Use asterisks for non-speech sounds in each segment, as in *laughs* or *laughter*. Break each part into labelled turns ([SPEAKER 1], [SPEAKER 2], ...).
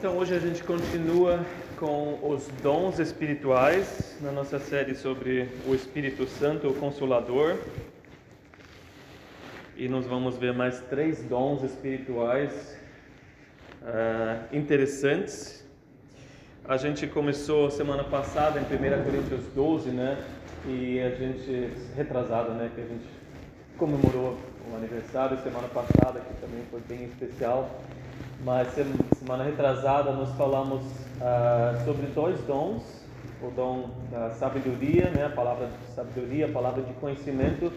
[SPEAKER 1] Então hoje a gente continua com os dons espirituais na nossa série sobre o Espírito Santo, o Consolador. E nós vamos ver mais três dons espirituais uh, interessantes. A gente começou semana passada em 1 Coríntios 12, né? E a gente, retrasada, né? Que a gente comemorou o aniversário semana passada, que também foi bem especial. Mas semana retrasada nós falamos uh, sobre dois dons, o dom da sabedoria, né, a palavra de sabedoria, a palavra de conhecimento,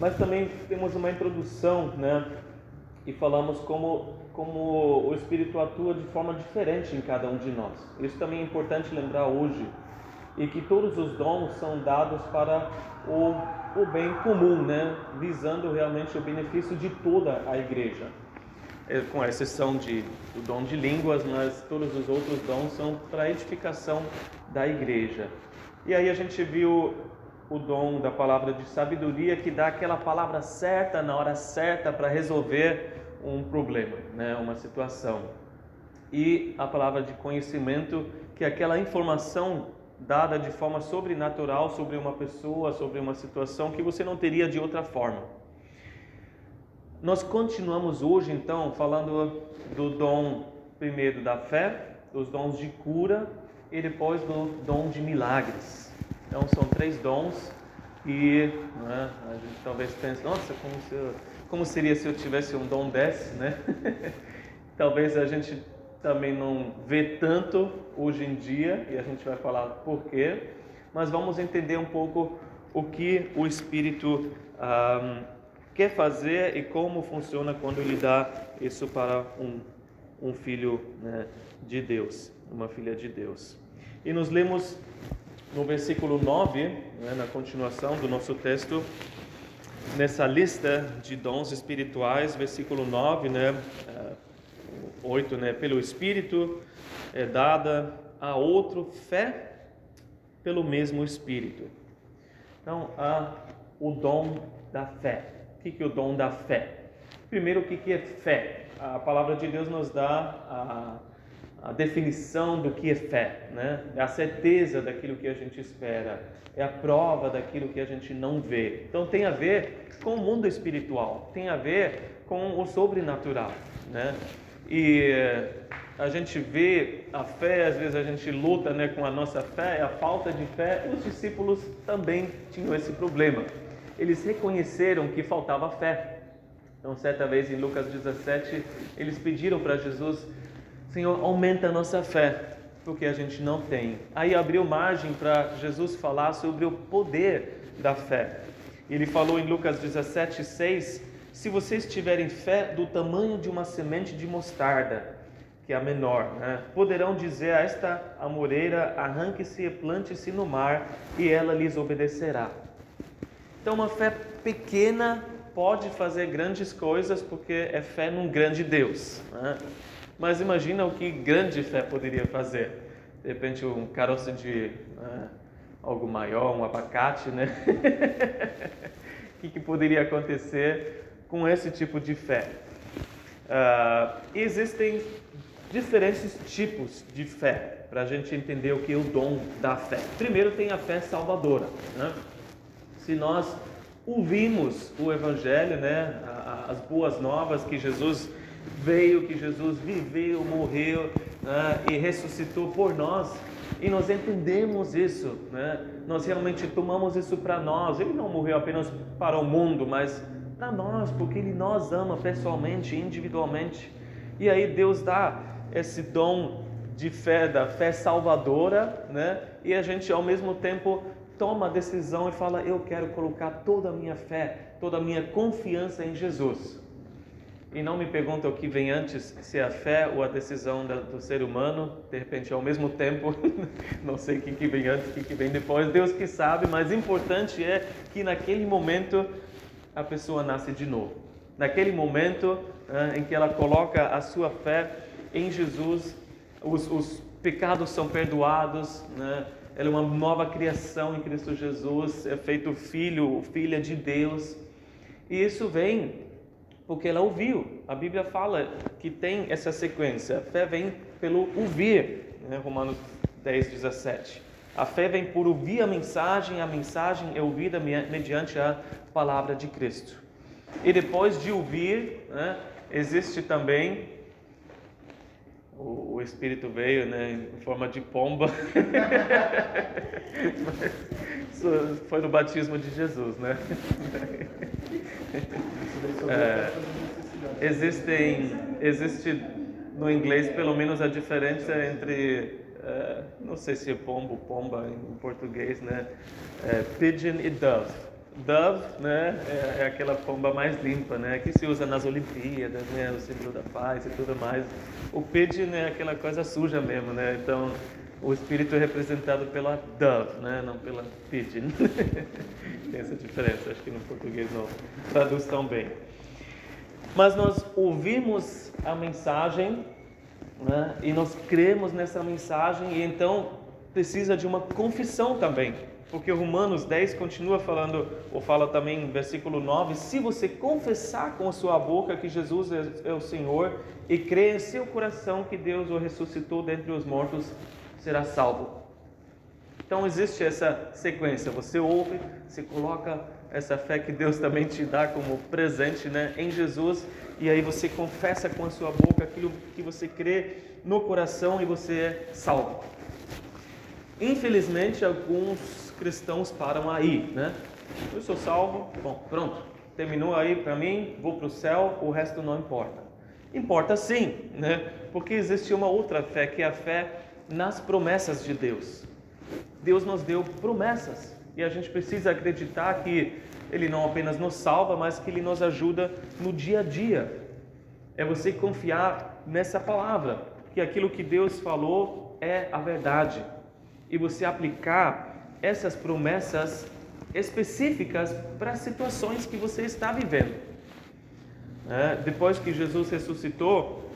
[SPEAKER 1] mas também temos uma introdução, né, e falamos como como o Espírito atua de forma diferente em cada um de nós. Isso também é importante lembrar hoje e que todos os dons são dados para o, o bem comum, né, visando realmente o benefício de toda a igreja. É, com exceção de, do dom de línguas, mas todos os outros dons são para edificação da igreja. E aí a gente viu o dom da palavra de sabedoria que dá aquela palavra certa na hora certa para resolver um problema, né, uma situação. E a palavra de conhecimento, que é aquela informação dada de forma sobrenatural sobre uma pessoa, sobre uma situação que você não teria de outra forma. Nós continuamos hoje então falando do dom primeiro da fé, dos dons de cura e depois do dom de milagres. Então são três dons e né, a gente talvez pense, nossa, como, se eu, como seria se eu tivesse um dom desse, né? *laughs* talvez a gente também não vê tanto hoje em dia e a gente vai falar por quê, mas vamos entender um pouco o que o Espírito um, quer fazer e como funciona quando ele dá isso para um, um filho né, de Deus, uma filha de Deus. E nos lemos no versículo 9, né, na continuação do nosso texto, nessa lista de dons espirituais, versículo 9, né, 8, é, né, pelo Espírito é dada a outro fé pelo mesmo Espírito. Então, há o dom da fé. O que é o dom da fé? Primeiro, o que é fé? A palavra de Deus nos dá a, a definição do que é fé, né? É a certeza daquilo que a gente espera, é a prova daquilo que a gente não vê. Então tem a ver com o mundo espiritual, tem a ver com o sobrenatural, né? E a gente vê a fé, às vezes a gente luta né, com a nossa fé, a falta de fé. Os discípulos também tinham esse problema eles reconheceram que faltava fé. Então, certa vez em Lucas 17, eles pediram para Jesus: Senhor, aumenta a nossa fé, porque a gente não tem. Aí abriu margem para Jesus falar sobre o poder da fé. Ele falou em Lucas 17, 6: Se vocês tiverem fé do tamanho de uma semente de mostarda, que é a menor, né? poderão dizer a esta amoreira: arranque-se e plante-se no mar, e ela lhes obedecerá. Então, uma fé pequena pode fazer grandes coisas porque é fé num grande Deus. Né? Mas imagina o que grande fé poderia fazer. De repente, um caroço de né, algo maior, um abacate, né? o *laughs* que, que, poderia acontecer com esse tipo de fé? Uh, existem diferentes tipos de fé para a gente entender o que é o dom da fé. Primeiro, tem a fé salvadora. Né? Se nós ouvimos o Evangelho, né, as boas novas que Jesus veio, que Jesus viveu, morreu né, e ressuscitou por nós, e nós entendemos isso, né? nós realmente tomamos isso para nós. Ele não morreu apenas para o mundo, mas para nós, porque Ele nos ama pessoalmente, individualmente. E aí Deus dá esse dom de fé, da fé salvadora, né? e a gente ao mesmo tempo toma a decisão e fala: Eu quero colocar toda a minha fé, toda a minha confiança em Jesus. E não me pergunta o que vem antes, se é a fé ou a decisão do ser humano, de repente ao mesmo tempo, *laughs* não sei o que vem antes, o que vem depois, Deus que sabe, mas importante é que naquele momento a pessoa nasce de novo. Naquele momento uh, em que ela coloca a sua fé em Jesus, os, os pecados são perdoados, né? Ela é uma nova criação em Cristo Jesus, é feito filho, filha de Deus. E isso vem porque ela ouviu. A Bíblia fala que tem essa sequência. A fé vem pelo ouvir, né? Romanos 10, 17. A fé vem por ouvir a mensagem, a mensagem é ouvida mediante a palavra de Cristo. E depois de ouvir, né, existe também o, o Espírito veio né, em forma de pomba. *laughs* foi no batismo de Jesus, né? É, existem, existe no inglês pelo menos a diferença entre, é, não sei se é pombo, pomba em português, né? É, pigeon e dove. Dove, né, é, é, aquela pomba mais limpa, né, que se usa nas Olimpíadas, né, o símbolo da paz e tudo mais. O pigeon é aquela coisa suja mesmo, né, então o espírito é representado pela dove, né, não pela pigeon. *laughs* Tem essa diferença, acho que no português não traduz tão bem. Mas nós ouvimos a mensagem né, e nós cremos nessa mensagem e então precisa de uma confissão também. Porque Romanos 10 continua falando, ou fala também em versículo 9: se você confessar com a sua boca que Jesus é, é o Senhor e crer em seu coração que Deus o ressuscitou dentre os mortos, será salvo. Então existe essa sequência: você ouve, você coloca essa fé que Deus também te dá como presente né, em Jesus, e aí você confessa com a sua boca aquilo que você crê no coração e você é salvo. Infelizmente, alguns cristãos param aí, né? Eu sou salvo, bom, pronto, terminou aí para mim, vou para o céu, o resto não importa. Importa sim, né? Porque existe uma outra fé, que é a fé nas promessas de Deus. Deus nos deu promessas e a gente precisa acreditar que Ele não apenas nos salva, mas que Ele nos ajuda no dia a dia. É você confiar nessa palavra, que aquilo que Deus falou é a verdade, e você aplicar essas promessas específicas para situações que você está vivendo. É, depois que Jesus ressuscitou,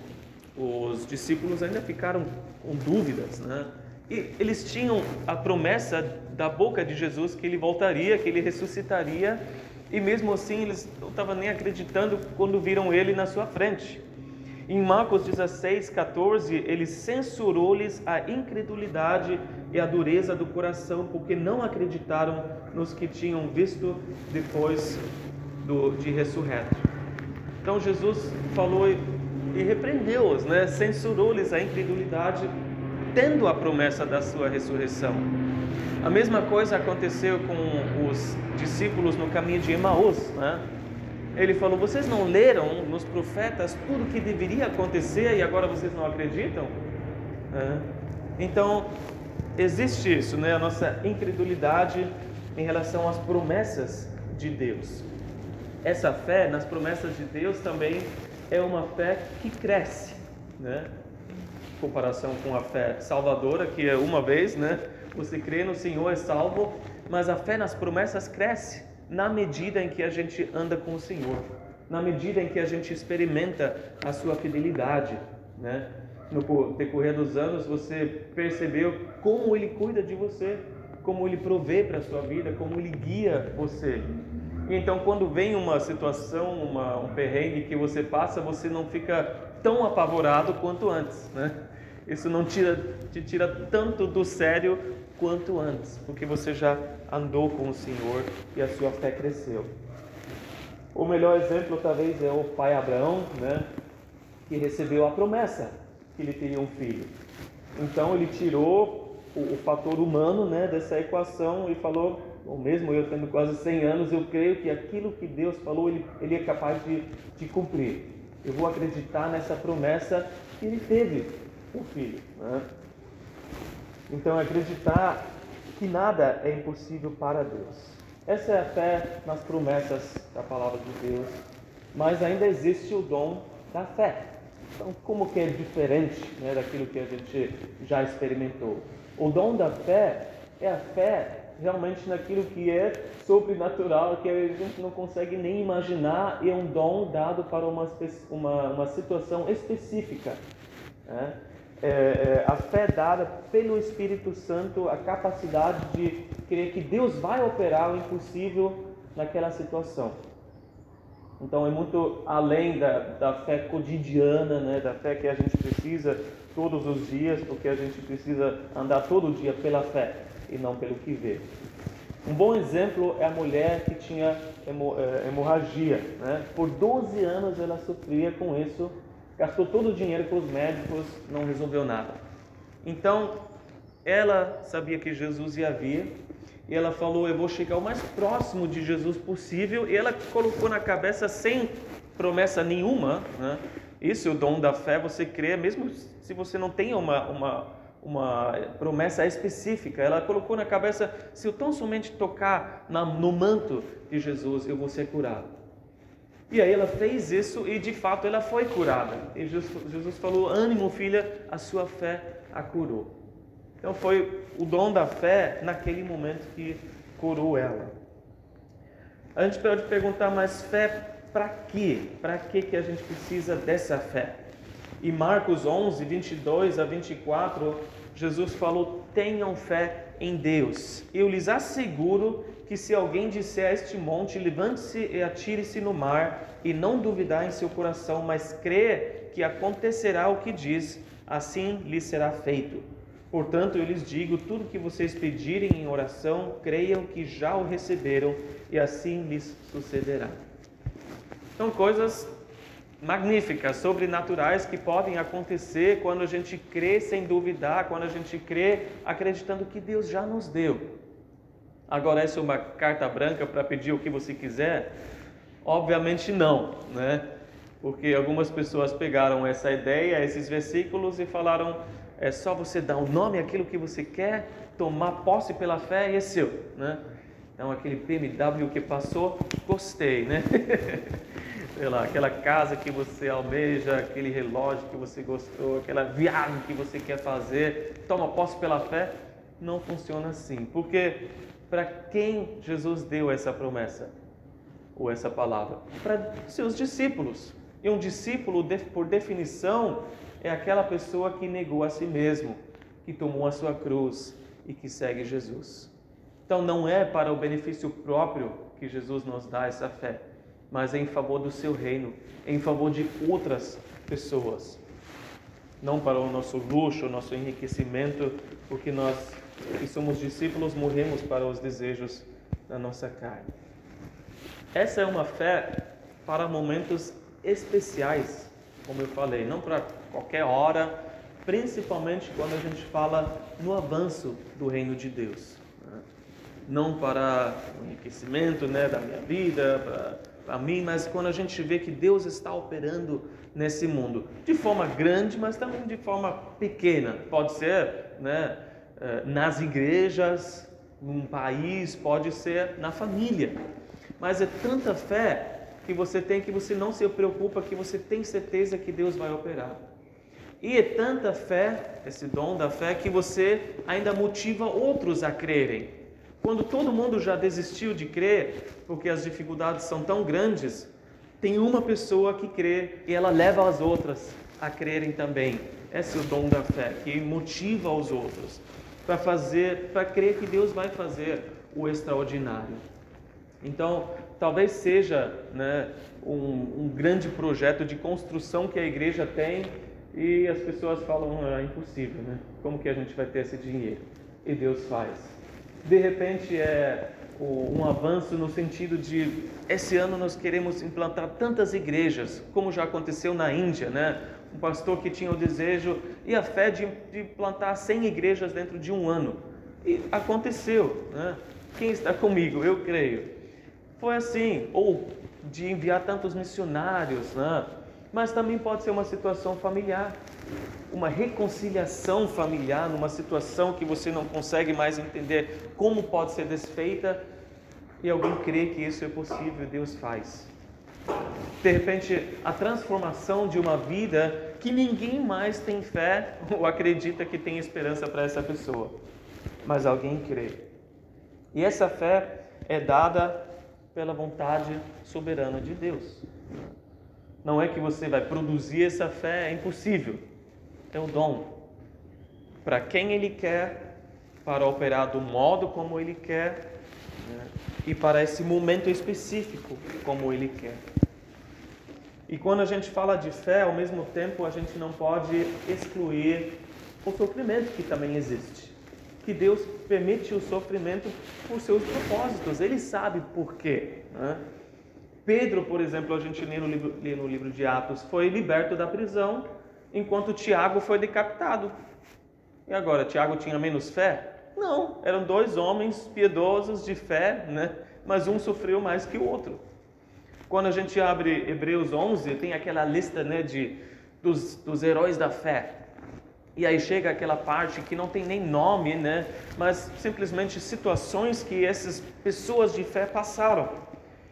[SPEAKER 1] os discípulos ainda ficaram com dúvidas, né? E eles tinham a promessa da boca de Jesus que ele voltaria, que ele ressuscitaria, e mesmo assim eles não estavam nem acreditando quando viram ele na sua frente. Em Marcos 16, 14, ele censurou-lhes a incredulidade e a dureza do coração, porque não acreditaram nos que tinham visto depois do, de ressurreto. Então Jesus falou e, repreendeu-os, né? censurou-lhes a incredulidade, tendo a promessa da sua ressurreição. A mesma coisa aconteceu com os discípulos no caminho de Emaús. Né? Ele falou: Vocês não leram nos profetas tudo o que deveria acontecer e agora vocês não acreditam? É. Então, existe isso, né? a nossa incredulidade em relação às promessas de Deus. Essa fé nas promessas de Deus também é uma fé que cresce, né? Em comparação com a fé salvadora, que é uma vez, né? Você crê no Senhor é salvo, mas a fé nas promessas cresce na medida em que a gente anda com o Senhor, na medida em que a gente experimenta a sua fidelidade, né? No decorrer dos anos, você percebeu como Ele cuida de você, como Ele provê para a sua vida, como Ele guia você. E então, quando vem uma situação, uma, um perrengue que você passa, você não fica tão apavorado quanto antes, né? Isso não tira, te tira tanto do sério quanto antes, porque você já andou com o Senhor e a sua fé cresceu. O melhor exemplo talvez é o pai Abraão, né, que recebeu a promessa que ele teria um filho. Então ele tirou o, o fator humano, né, dessa equação e falou, ou mesmo eu tendo quase 100 anos, eu creio que aquilo que Deus falou, ele, ele é capaz de, de cumprir. Eu vou acreditar nessa promessa que ele teve um filho. Né? Então, acreditar que nada é impossível para Deus. Essa é a fé nas promessas da palavra de Deus, mas ainda existe o dom da fé. Então, como que é diferente né, daquilo que a gente já experimentou? O dom da fé é a fé realmente naquilo que é sobrenatural, que a gente não consegue nem imaginar, e é um dom dado para uma, uma, uma situação específica. Né? É, é, a fé dada pelo Espírito Santo, a capacidade de crer que Deus vai operar o impossível naquela situação. Então é muito além da, da fé cotidiana, né? da fé que a gente precisa todos os dias, porque a gente precisa andar todo dia pela fé e não pelo que vê. Um bom exemplo é a mulher que tinha eh, hemorragia. Né? Por 12 anos ela sofria com isso, gastou todo o dinheiro com os médicos, não resolveu nada. Então, ela sabia que Jesus ia vir e ela falou: Eu vou chegar o mais próximo de Jesus possível. E ela colocou na cabeça, sem promessa nenhuma, né? isso é o dom da fé, você crê, mesmo se você não tem uma, uma, uma promessa específica. Ela colocou na cabeça: se eu tão somente tocar na, no manto de Jesus, eu vou ser curado. E aí ela fez isso e de fato ela foi curada. E Jesus, falou: ânimo, filha, a sua fé a curou. Então foi o dom da fé naquele momento que curou ela. A gente pode perguntar, mas fé para quê? Para que que a gente precisa dessa fé? E Marcos 11, 22 a 24, Jesus falou: tenham fé em Deus. Eu lhes asseguro que se alguém disser a este monte, levante-se e atire-se no mar, e não duvidar em seu coração, mas crer que acontecerá o que diz, assim lhe será feito. Portanto, eu lhes digo: tudo que vocês pedirem em oração, creiam que já o receberam e assim lhes sucederá. São coisas magníficas, sobrenaturais que podem acontecer quando a gente crê sem duvidar, quando a gente crê acreditando que Deus já nos deu. Agora, essa é uma carta branca para pedir o que você quiser? Obviamente não, né? Porque algumas pessoas pegaram essa ideia, esses versículos e falaram é só você dar o um nome àquilo que você quer, tomar posse pela fé e é seu, né? Então aquele BMW que passou, gostei, né? *laughs* Sei lá, aquela casa que você almeja, aquele relógio que você gostou, aquela viagem que você quer fazer, toma posse pela fé, não funciona assim. Porque para quem Jesus deu essa promessa ou essa palavra? Para seus discípulos. E um discípulo, por definição, é aquela pessoa que negou a si mesmo, que tomou a sua cruz e que segue Jesus. Então não é para o benefício próprio que Jesus nos dá essa fé, mas é em favor do seu reino, é em favor de outras pessoas. Não para o nosso luxo, o nosso enriquecimento, porque nós que somos discípulos morremos para os desejos da nossa carne. Essa é uma fé para momentos especiais, como eu falei, não para qualquer hora, principalmente quando a gente fala no avanço do reino de Deus. Né? Não para o enriquecimento né, da minha vida, para mim, mas quando a gente vê que Deus está operando nesse mundo, de forma grande, mas também de forma pequena. Pode ser né, nas igrejas, num país, pode ser na família. Mas é tanta fé que você tem que você não se preocupa, que você tem certeza que Deus vai operar. E é tanta fé, esse dom da fé, que você ainda motiva outros a crerem. Quando todo mundo já desistiu de crer, porque as dificuldades são tão grandes, tem uma pessoa que crê e ela leva as outras a crerem também. Esse é o dom da fé, que motiva os outros para fazer, para crer que Deus vai fazer o extraordinário. Então, talvez seja né, um, um grande projeto de construção que a igreja tem e as pessoas falam, ah, é impossível, né? Como que a gente vai ter esse dinheiro? E Deus faz. De repente é um avanço no sentido de esse ano nós queremos implantar tantas igrejas, como já aconteceu na Índia, né? Um pastor que tinha o desejo e a fé de, de plantar 100 igrejas dentro de um ano. E aconteceu, né? Quem está comigo? Eu creio. Foi assim. Ou de enviar tantos missionários, né? mas também pode ser uma situação familiar, uma reconciliação familiar, numa situação que você não consegue mais entender como pode ser desfeita e alguém crê que isso é possível, Deus faz. De repente, a transformação de uma vida que ninguém mais tem fé ou acredita que tem esperança para essa pessoa, mas alguém crê. E essa fé é dada pela vontade soberana de Deus. Não é que você vai produzir essa fé, é impossível. É o dom. Para quem Ele quer, para operar do modo como Ele quer né? e para esse momento específico como Ele quer. E quando a gente fala de fé, ao mesmo tempo a gente não pode excluir o sofrimento que também existe. Que Deus permite o sofrimento por seus propósitos, Ele sabe por quê. Né? Pedro, por exemplo, a gente lê no, livro, lê no livro de Atos, foi liberto da prisão, enquanto Tiago foi decapitado. E agora, Tiago tinha menos fé? Não, eram dois homens piedosos de fé, né? mas um sofreu mais que o outro. Quando a gente abre Hebreus 11, tem aquela lista né, de, dos, dos heróis da fé. E aí chega aquela parte que não tem nem nome, né? mas simplesmente situações que essas pessoas de fé passaram.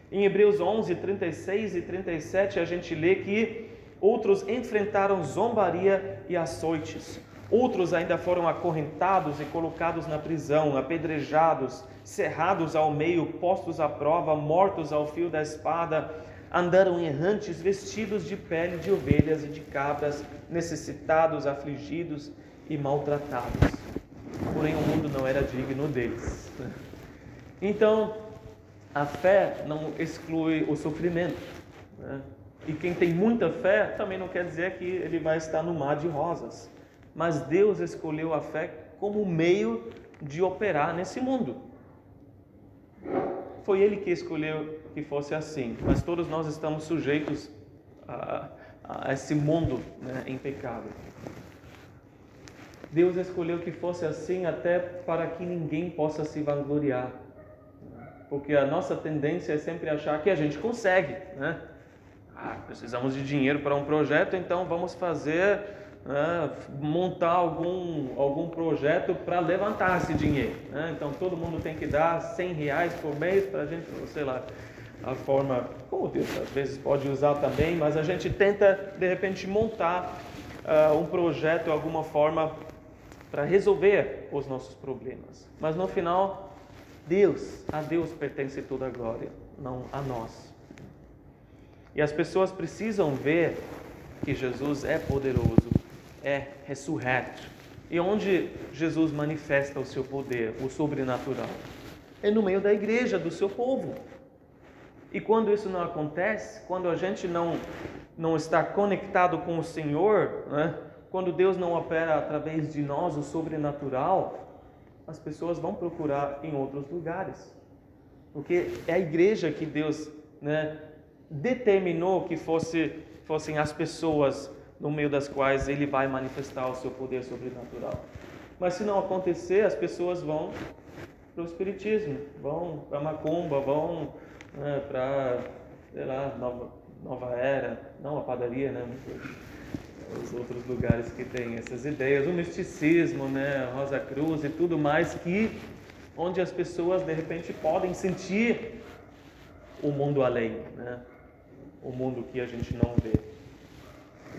[SPEAKER 1] Em Hebreus 11, 36 e 37, a gente lê que outros enfrentaram zombaria e açoites. Outros ainda foram acorrentados e colocados na prisão, apedrejados, cerrados ao meio, postos à prova, mortos ao fio da espada, andaram errantes, vestidos de pele de ovelhas e de cabras, necessitados, afligidos e maltratados. Porém, o mundo não era digno deles. Então, a fé não exclui o sofrimento. Né? E quem tem muita fé também não quer dizer que ele vai estar no mar de rosas mas Deus escolheu a fé como meio de operar nesse mundo. Foi Ele que escolheu que fosse assim, mas todos nós estamos sujeitos a, a esse mundo né, em pecado. Deus escolheu que fosse assim até para que ninguém possa se vangloriar. Porque a nossa tendência é sempre achar que a gente consegue, né? Ah, precisamos de dinheiro para um projeto, então vamos fazer né, montar algum, algum projeto para levantar esse dinheiro. Né? Então todo mundo tem que dar 100 reais por mês para a gente, sei lá, a forma, como Deus às vezes pode usar também, mas a gente tenta de repente montar uh, um projeto, alguma forma para resolver os nossos problemas. Mas no final, Deus, a Deus pertence toda a glória, não a nós. E as pessoas precisam ver que Jesus é poderoso é ressurreto. E onde Jesus manifesta o seu poder, o sobrenatural? É no meio da igreja, do seu povo. E quando isso não acontece, quando a gente não, não está conectado com o Senhor, né? quando Deus não opera através de nós o sobrenatural, as pessoas vão procurar em outros lugares. Porque é a igreja que Deus né, determinou que fosse, fossem as pessoas no meio das quais ele vai manifestar o seu poder sobrenatural. Mas se não acontecer, as pessoas vão para o espiritismo, vão para macumba, vão né, para, sei lá, nova, nova era, não a padaria, né? Os outros lugares que tem essas ideias, o misticismo, né, Rosa Cruz e tudo mais que onde as pessoas de repente podem sentir o mundo além, né? O mundo que a gente não vê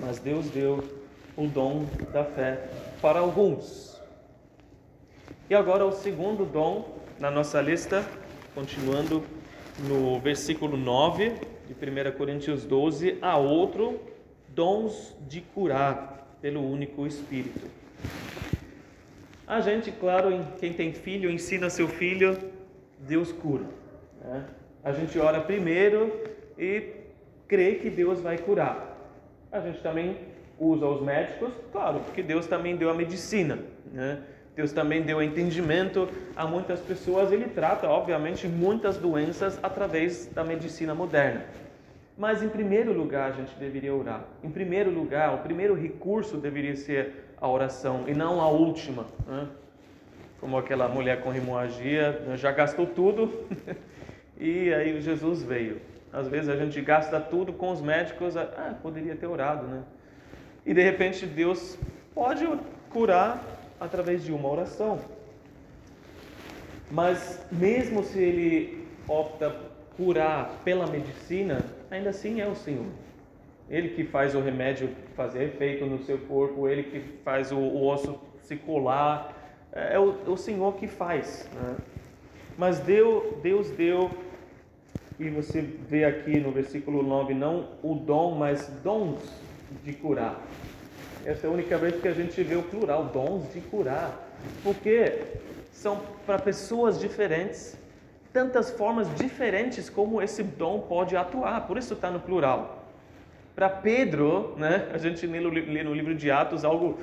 [SPEAKER 1] mas Deus deu o dom da fé para alguns. E agora o segundo dom na nossa lista, continuando no versículo 9 de 1 Coríntios 12, há outro dons de curar pelo único Espírito. A gente, claro, quem tem filho, ensina seu filho, Deus cura. Né? A gente ora primeiro e crê que Deus vai curar a gente também usa os médicos, claro, porque Deus também deu a medicina, né? Deus também deu entendimento a muitas pessoas, ele trata, obviamente, muitas doenças através da medicina moderna. Mas, em primeiro lugar, a gente deveria orar. Em primeiro lugar, o primeiro recurso deveria ser a oração e não a última. Né? Como aquela mulher com hemorragia, né? já gastou tudo *laughs* e aí Jesus veio. Às vezes a gente gasta tudo com os médicos, ah, poderia ter orado, né? E de repente Deus pode curar através de uma oração. Mas mesmo se ele opta curar pela medicina, ainda assim é o Senhor. Ele que faz o remédio fazer efeito no seu corpo, ele que faz o, o osso se colar, é o, o Senhor que faz. Né? Mas Deus, Deus deu e você vê aqui no versículo 9, não o dom, mas dons de curar. Essa é a única vez que a gente vê o plural, dons de curar. Porque são para pessoas diferentes, tantas formas diferentes como esse dom pode atuar, por isso está no plural. Para Pedro, né, a gente lê no livro de Atos algo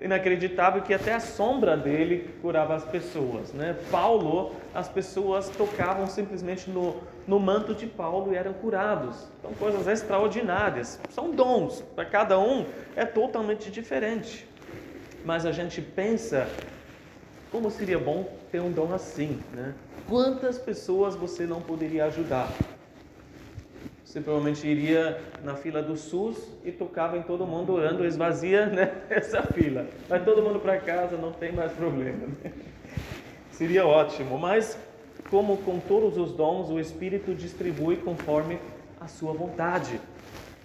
[SPEAKER 1] inacreditável que até a sombra dele curava as pessoas. Né? Paulo, as pessoas tocavam simplesmente no, no manto de Paulo e eram curados. São coisas extraordinárias, são dons, para cada um é totalmente diferente. Mas a gente pensa, como seria bom ter um dom assim? Né? Quantas pessoas você não poderia ajudar? Você provavelmente iria na fila do SUS e tocava em todo mundo orando, esvazia né, *laughs* essa fila. Vai todo mundo para casa, não tem mais problema. Né? Seria ótimo, mas como com todos os dons, o Espírito distribui conforme a sua vontade.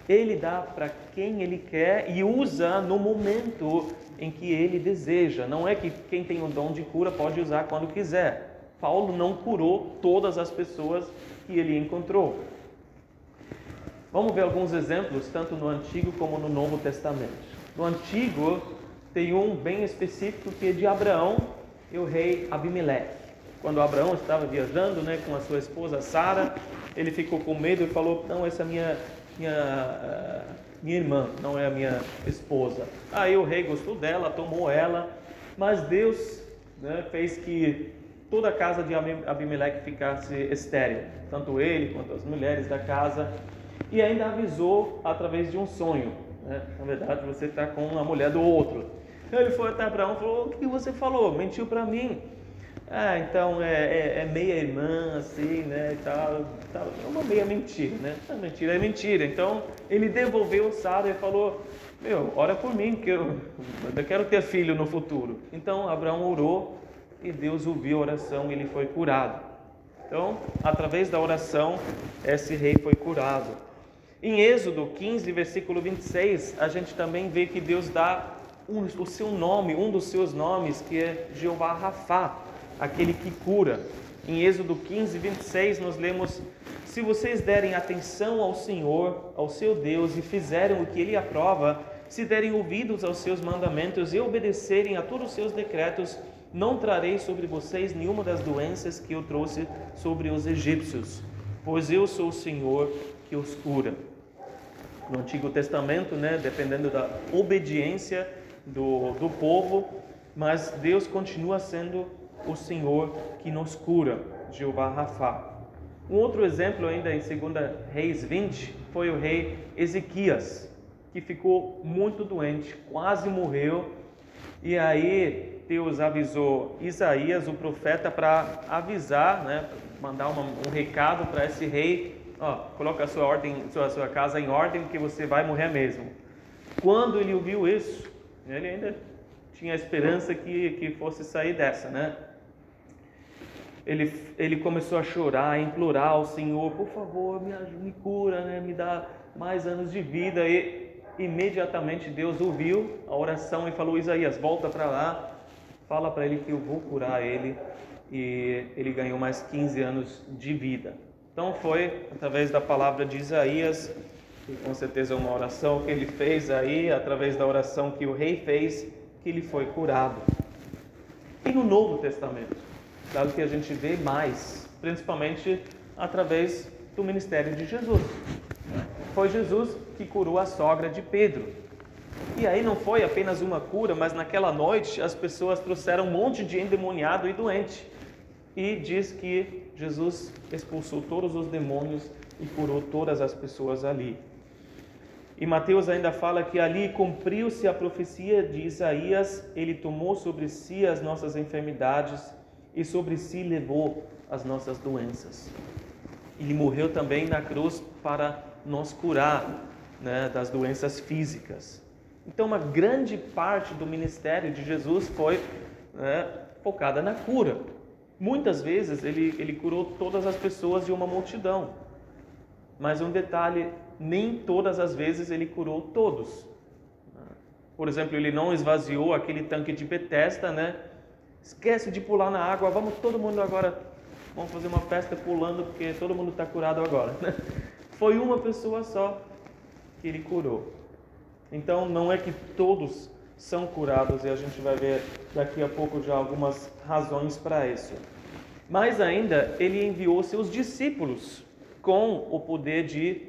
[SPEAKER 1] Ele dá para quem ele quer e usa no momento em que ele deseja. Não é que quem tem o dom de cura pode usar quando quiser. Paulo não curou todas as pessoas que ele encontrou. Vamos ver alguns exemplos, tanto no Antigo como no Novo Testamento. No Antigo, tem um bem específico que é de Abraão e o rei Abimeleque. Quando Abraão estava viajando né, com a sua esposa Sara, ele ficou com medo e falou: Não, essa é minha, minha, uh, minha irmã, não é a minha esposa. Aí o rei gostou dela, tomou ela, mas Deus né, fez que toda a casa de Abimeleque ficasse estéril, tanto ele quanto as mulheres da casa e ainda avisou através de um sonho. Né? Na verdade, você está com a mulher do outro. Ele foi até Abraão e falou: O que você falou? Mentiu para mim. Ah, então é, é, é, meia irmã, assim, né? E tal, tal. É uma meia mentira, né? É mentira, é mentira. Então ele devolveu o Sara e falou: Meu, ora por mim, que eu, *laughs* eu quero ter filho no futuro. Então Abraão orou e Deus ouviu a oração e ele foi curado. Então, através da oração, esse rei foi curado. Em Êxodo 15, versículo 26, a gente também vê que Deus dá o seu nome, um dos seus nomes, que é Jeová Rafá, aquele que cura. Em Êxodo 15, 26, nós lemos: Se vocês derem atenção ao Senhor, ao seu Deus, e fizerem o que ele aprova, se derem ouvidos aos seus mandamentos e obedecerem a todos os seus decretos, não trarei sobre vocês nenhuma das doenças que eu trouxe sobre os egípcios, pois eu sou o Senhor que os cura no Antigo Testamento, né, dependendo da obediência do, do povo, mas Deus continua sendo o Senhor que nos cura, Jeová Rafa. Um outro exemplo ainda em 2 Reis 20 foi o rei Ezequias, que ficou muito doente, quase morreu, e aí Deus avisou Isaías, o profeta, para avisar, né, mandar um recado para esse rei ó, coloca a sua ordem, sua, sua casa em ordem, que você vai morrer mesmo. Quando ele ouviu isso, ele ainda tinha esperança que, que fosse sair dessa, né? Ele, ele começou a chorar, a implorar ao Senhor, por favor, me, me cura, né? me dá mais anos de vida. E imediatamente Deus ouviu a oração e falou: Isaías, volta para lá, fala para ele que eu vou curar ele. E ele ganhou mais 15 anos de vida. Então foi através da palavra de Isaías, que com certeza é uma oração que ele fez aí, através da oração que o rei fez, que ele foi curado. E no Novo Testamento, dado que a gente vê mais, principalmente através do ministério de Jesus. Foi Jesus que curou a sogra de Pedro. E aí não foi apenas uma cura, mas naquela noite as pessoas trouxeram um monte de endemoniado e doente. E diz que Jesus expulsou todos os demônios e curou todas as pessoas ali. E Mateus ainda fala que ali cumpriu-se a profecia de Isaías, ele tomou sobre si as nossas enfermidades e sobre si levou as nossas doenças. Ele morreu também na cruz para nos curar né, das doenças físicas. Então, uma grande parte do ministério de Jesus foi né, focada na cura. Muitas vezes ele, ele curou todas as pessoas de uma multidão. Mas um detalhe: nem todas as vezes ele curou todos. Por exemplo, ele não esvaziou aquele tanque de Betesda, né? Esquece de pular na água, vamos todo mundo agora, vamos fazer uma festa pulando porque todo mundo está curado agora. Né? *laughs* Foi uma pessoa só que ele curou. Então não é que todos são curados e a gente vai ver daqui a pouco já algumas razões para isso. Mais ainda, ele enviou seus discípulos com o poder de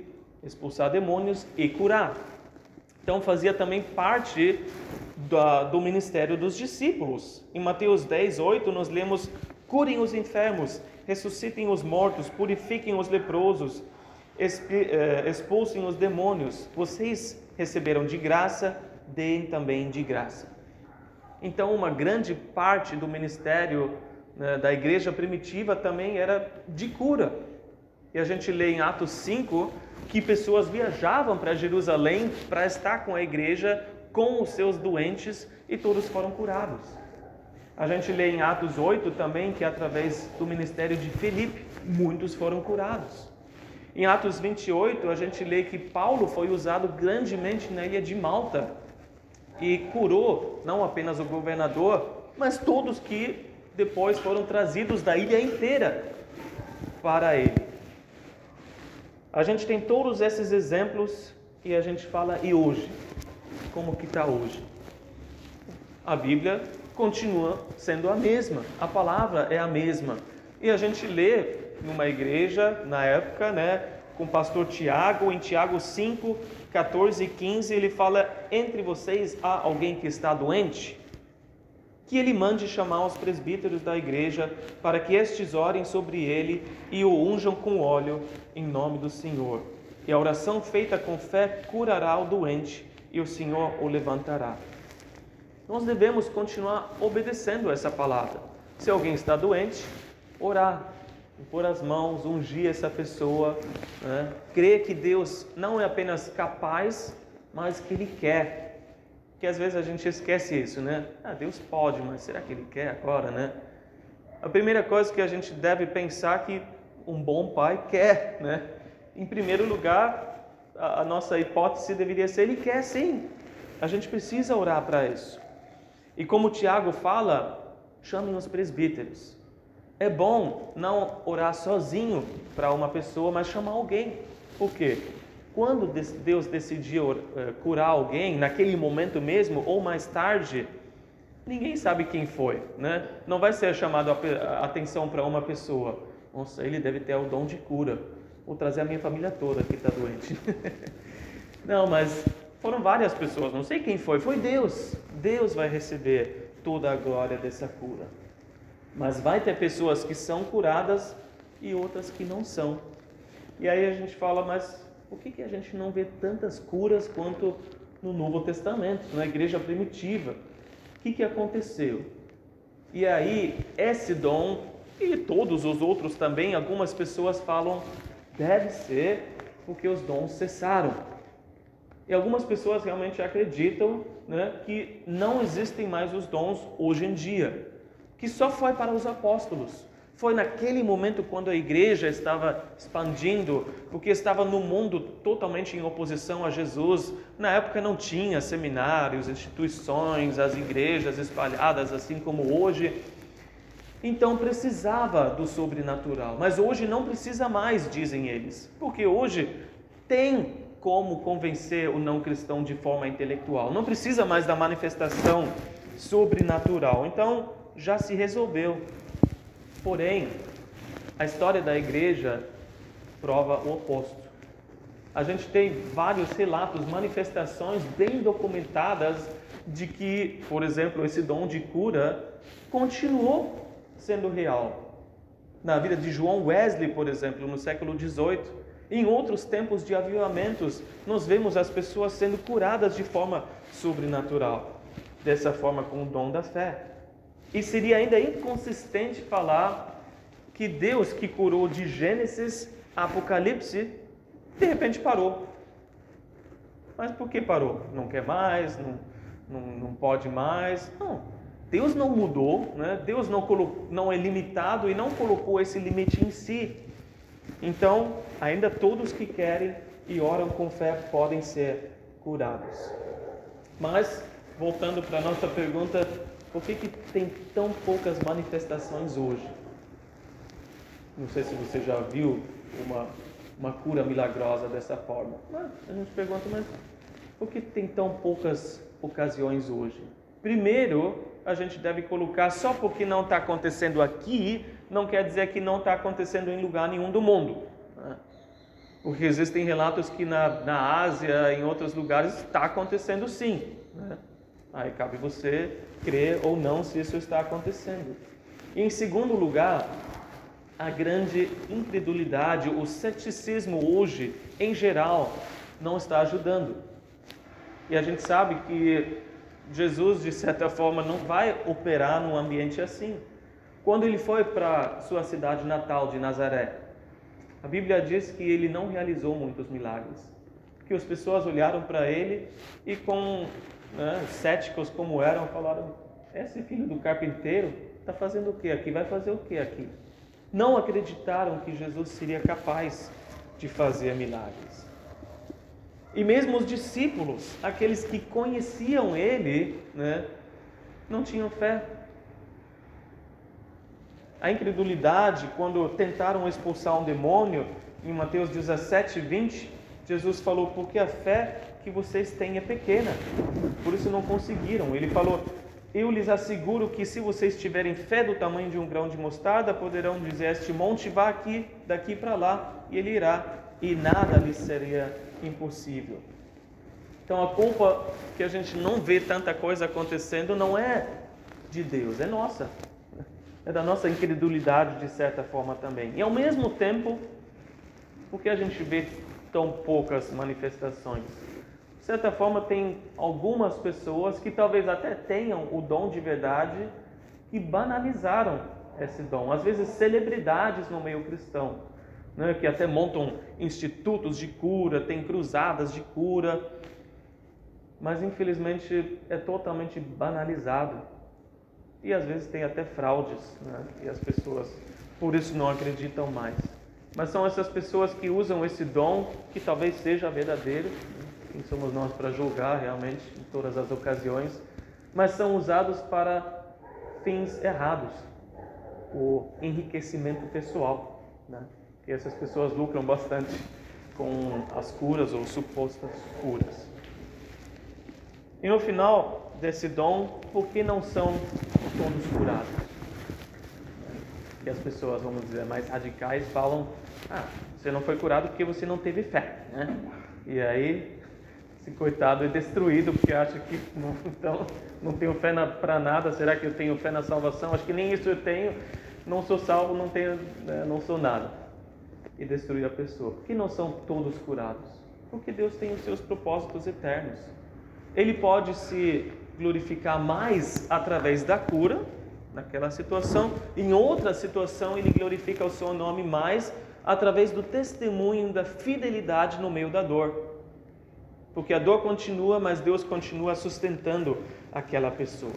[SPEAKER 1] expulsar demônios e curar. Então fazia também parte do ministério dos discípulos. Em Mateus 10, 8, nós lemos: curem os enfermos, ressuscitem os mortos, purifiquem os leprosos, eh, expulsem os demônios. Vocês receberam de graça, deem também de graça. Então, uma grande parte do ministério né, da igreja primitiva também era de cura. E a gente lê em Atos 5 que pessoas viajavam para Jerusalém para estar com a igreja, com os seus doentes, e todos foram curados. A gente lê em Atos 8 também que através do ministério de Felipe, muitos foram curados. Em Atos 28, a gente lê que Paulo foi usado grandemente na ilha de Malta e curou não apenas o governador, mas todos que depois foram trazidos da ilha inteira para ele. A gente tem todos esses exemplos e a gente fala, e hoje? Como que está hoje? A Bíblia continua sendo a mesma, a palavra é a mesma. E a gente lê numa igreja, na época, né, com o pastor Tiago, em Tiago 5, 14 e 15, ele fala: Entre vocês há alguém que está doente? Que ele mande chamar os presbíteros da igreja, para que estes orem sobre ele e o unjam com óleo, em nome do Senhor. E a oração feita com fé curará o doente, e o Senhor o levantará. Nós devemos continuar obedecendo essa palavra. Se alguém está doente, orar, pôr as mãos, ungir essa pessoa, né? crer que Deus não é apenas capaz, mas que Ele quer. Que às vezes a gente esquece isso, né? Ah, Deus pode, mas será que Ele quer agora, né? A primeira coisa que a gente deve pensar que um bom pai quer, né? Em primeiro lugar, a, a nossa hipótese deveria ser: Ele quer sim. A gente precisa orar para isso. E como o Tiago fala, chamem os presbíteros. É bom não orar sozinho para uma pessoa, mas chamar alguém. Por quê? Quando Deus decidiu eh, curar alguém, naquele momento mesmo ou mais tarde, ninguém sabe quem foi, né? Não vai ser chamado a atenção para uma pessoa. Nossa, ele deve ter o dom de cura. Vou trazer a minha família toda que está doente. *laughs* não, mas foram várias pessoas, não sei quem foi, foi Deus. Deus vai receber toda a glória dessa cura. Mas vai ter pessoas que são curadas e outras que não são. E aí a gente fala, mas por que, que a gente não vê tantas curas quanto no Novo Testamento, na igreja primitiva? O que, que aconteceu? E aí, esse dom, e todos os outros também, algumas pessoas falam, deve ser porque os dons cessaram. E algumas pessoas realmente acreditam né, que não existem mais os dons hoje em dia que só foi para os apóstolos. Foi naquele momento quando a igreja estava expandindo, porque estava no mundo totalmente em oposição a Jesus. Na época não tinha seminários, instituições, as igrejas espalhadas assim como hoje. Então precisava do sobrenatural, mas hoje não precisa mais, dizem eles, porque hoje tem como convencer o não cristão de forma intelectual, não precisa mais da manifestação sobrenatural. Então, já se resolveu. Porém, a história da igreja prova o oposto. A gente tem vários relatos, manifestações bem documentadas de que, por exemplo, esse dom de cura continuou sendo real. Na vida de João Wesley, por exemplo, no século XVIII, em outros tempos de avivamentos, nós vemos as pessoas sendo curadas de forma sobrenatural, dessa forma com o dom da fé. E seria ainda inconsistente falar que Deus que curou de Gênesis a Apocalipse, de repente parou. Mas por que parou? Não quer mais? Não, não, não pode mais? Não. Deus não mudou, né? Deus não, colocou, não é limitado e não colocou esse limite em si. Então, ainda todos que querem e oram com fé podem ser curados. Mas, voltando para a nossa pergunta por que, que tem tão poucas manifestações hoje? Não sei se você já viu uma, uma cura milagrosa dessa forma. Mas a gente pergunta, mas por que tem tão poucas ocasiões hoje? Primeiro, a gente deve colocar só porque não está acontecendo aqui, não quer dizer que não está acontecendo em lugar nenhum do mundo. Porque existem relatos que na, na Ásia, em outros lugares, está acontecendo sim. Né? Aí cabe você crer ou não se isso está acontecendo. E em segundo lugar, a grande incredulidade, o ceticismo hoje, em geral, não está ajudando. E a gente sabe que Jesus, de certa forma, não vai operar num ambiente assim. Quando ele foi para sua cidade natal de Nazaré, a Bíblia diz que ele não realizou muitos milagres. Que as pessoas olharam para ele e, com né, céticos como eram, falaram: Esse filho do carpinteiro está fazendo o que aqui? Vai fazer o que aqui? Não acreditaram que Jesus seria capaz de fazer milagres. E mesmo os discípulos, aqueles que conheciam ele, né, não tinham fé. A incredulidade, quando tentaram expulsar um demônio, em Mateus 17, 20, Jesus falou: Porque a fé que vocês têm é pequena, por isso não conseguiram. Ele falou: Eu lhes asseguro que se vocês tiverem fé do tamanho de um grão de mostarda, poderão dizer este monte: Vá aqui, daqui para lá, e ele irá, e nada lhes seria impossível. Então a culpa que a gente não vê tanta coisa acontecendo não é de Deus, é nossa é da nossa incredulidade de certa forma também. E ao mesmo tempo, porque a gente vê tão poucas manifestações? De certa forma, tem algumas pessoas que talvez até tenham o dom de verdade e banalizaram esse dom. Às vezes, celebridades no meio cristão, né, que até montam institutos de cura, tem cruzadas de cura, mas infelizmente é totalmente banalizado e às vezes tem até fraudes, né? e as pessoas por isso não acreditam mais. Mas são essas pessoas que usam esse dom, que talvez seja verdadeiro, quem somos nós para julgar realmente em todas as ocasiões, mas são usados para fins errados, o enriquecimento pessoal. Né? E essas pessoas lucram bastante com as curas ou supostas curas. E no final, desse dom, por que não são todos curados? E as pessoas, vamos dizer, mais radicais falam: ah, você não foi curado porque você não teve fé, né? E aí, esse coitado é destruído porque acha que não, então, não tenho fé para nada. Será que eu tenho fé na salvação? Acho que nem isso eu tenho. Não sou salvo, não tenho, né, não sou nada. E destruir a pessoa. Por que não são todos curados? Porque Deus tem os seus propósitos eternos. Ele pode se glorificar mais através da cura, naquela situação, em outra situação, ele glorifica o seu nome mais através do testemunho da fidelidade no meio da dor. Porque a dor continua, mas Deus continua sustentando aquela pessoa.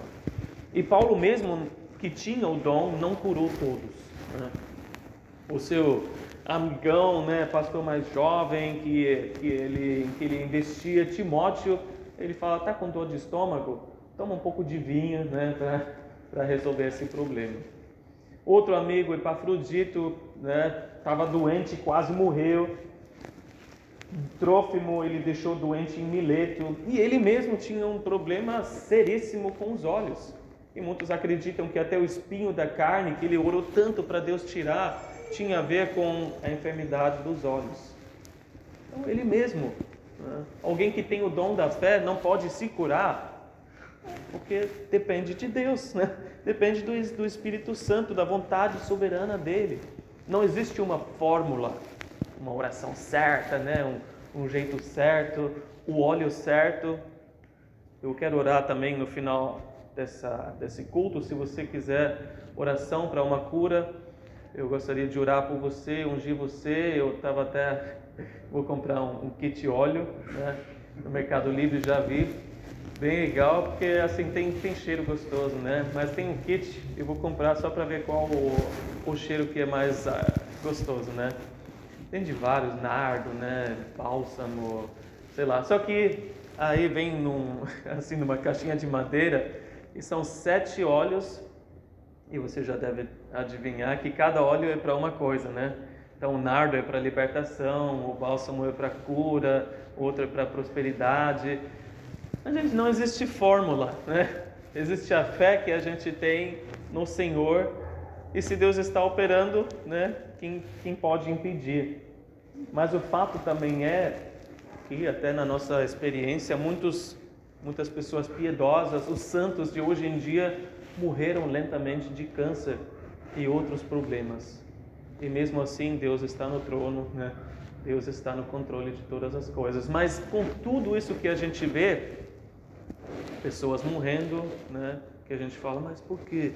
[SPEAKER 1] E Paulo mesmo, que tinha o dom, não curou todos. Né? O seu amigão, né, pastor mais jovem, que, que, ele, que ele investia, Timóteo, ele fala, tá com dor de estômago? Toma um pouco de vinho, né, para resolver esse problema. Outro amigo, Epafrodito, né, estava doente, quase morreu. Trófimo ele deixou doente em Mileto e ele mesmo tinha um problema seríssimo com os olhos. E muitos acreditam que até o espinho da carne que ele orou tanto para Deus tirar tinha a ver com a enfermidade dos olhos. Então ele mesmo né? Alguém que tem o dom da fé não pode se curar, porque depende de Deus, né? depende do, do Espírito Santo, da vontade soberana dele. Não existe uma fórmula, uma oração certa, né? um, um jeito certo, o óleo certo. Eu quero orar também no final dessa, desse culto, se você quiser oração para uma cura. Eu gostaria de orar por você, ungir você. Eu estava até *laughs* Vou comprar um, um kit óleo, né? No Mercado Livre já vi. Bem legal, porque assim tem, tem cheiro gostoso, né? Mas tem um kit, eu vou comprar só para ver qual o, o cheiro que é mais ah, gostoso, né? Tem de vários, nardo, né? Bálsamo, sei lá. Só que aí vem num, *laughs* assim numa caixinha de madeira e são sete óleos e você já deve adivinhar que cada óleo é para uma coisa, né? Então, o nardo é para libertação, o bálsamo é para cura, outro é para prosperidade. A gente não existe fórmula, né? Existe a fé que a gente tem no Senhor e se Deus está operando, né? Quem, quem pode impedir? Mas o fato também é que, até na nossa experiência, muitos, muitas pessoas piedosas, os santos de hoje em dia, morreram lentamente de câncer e outros problemas. E mesmo assim, Deus está no trono, né? Deus está no controle de todas as coisas. Mas com tudo isso que a gente vê, pessoas morrendo, né? Que a gente fala, mas por quê?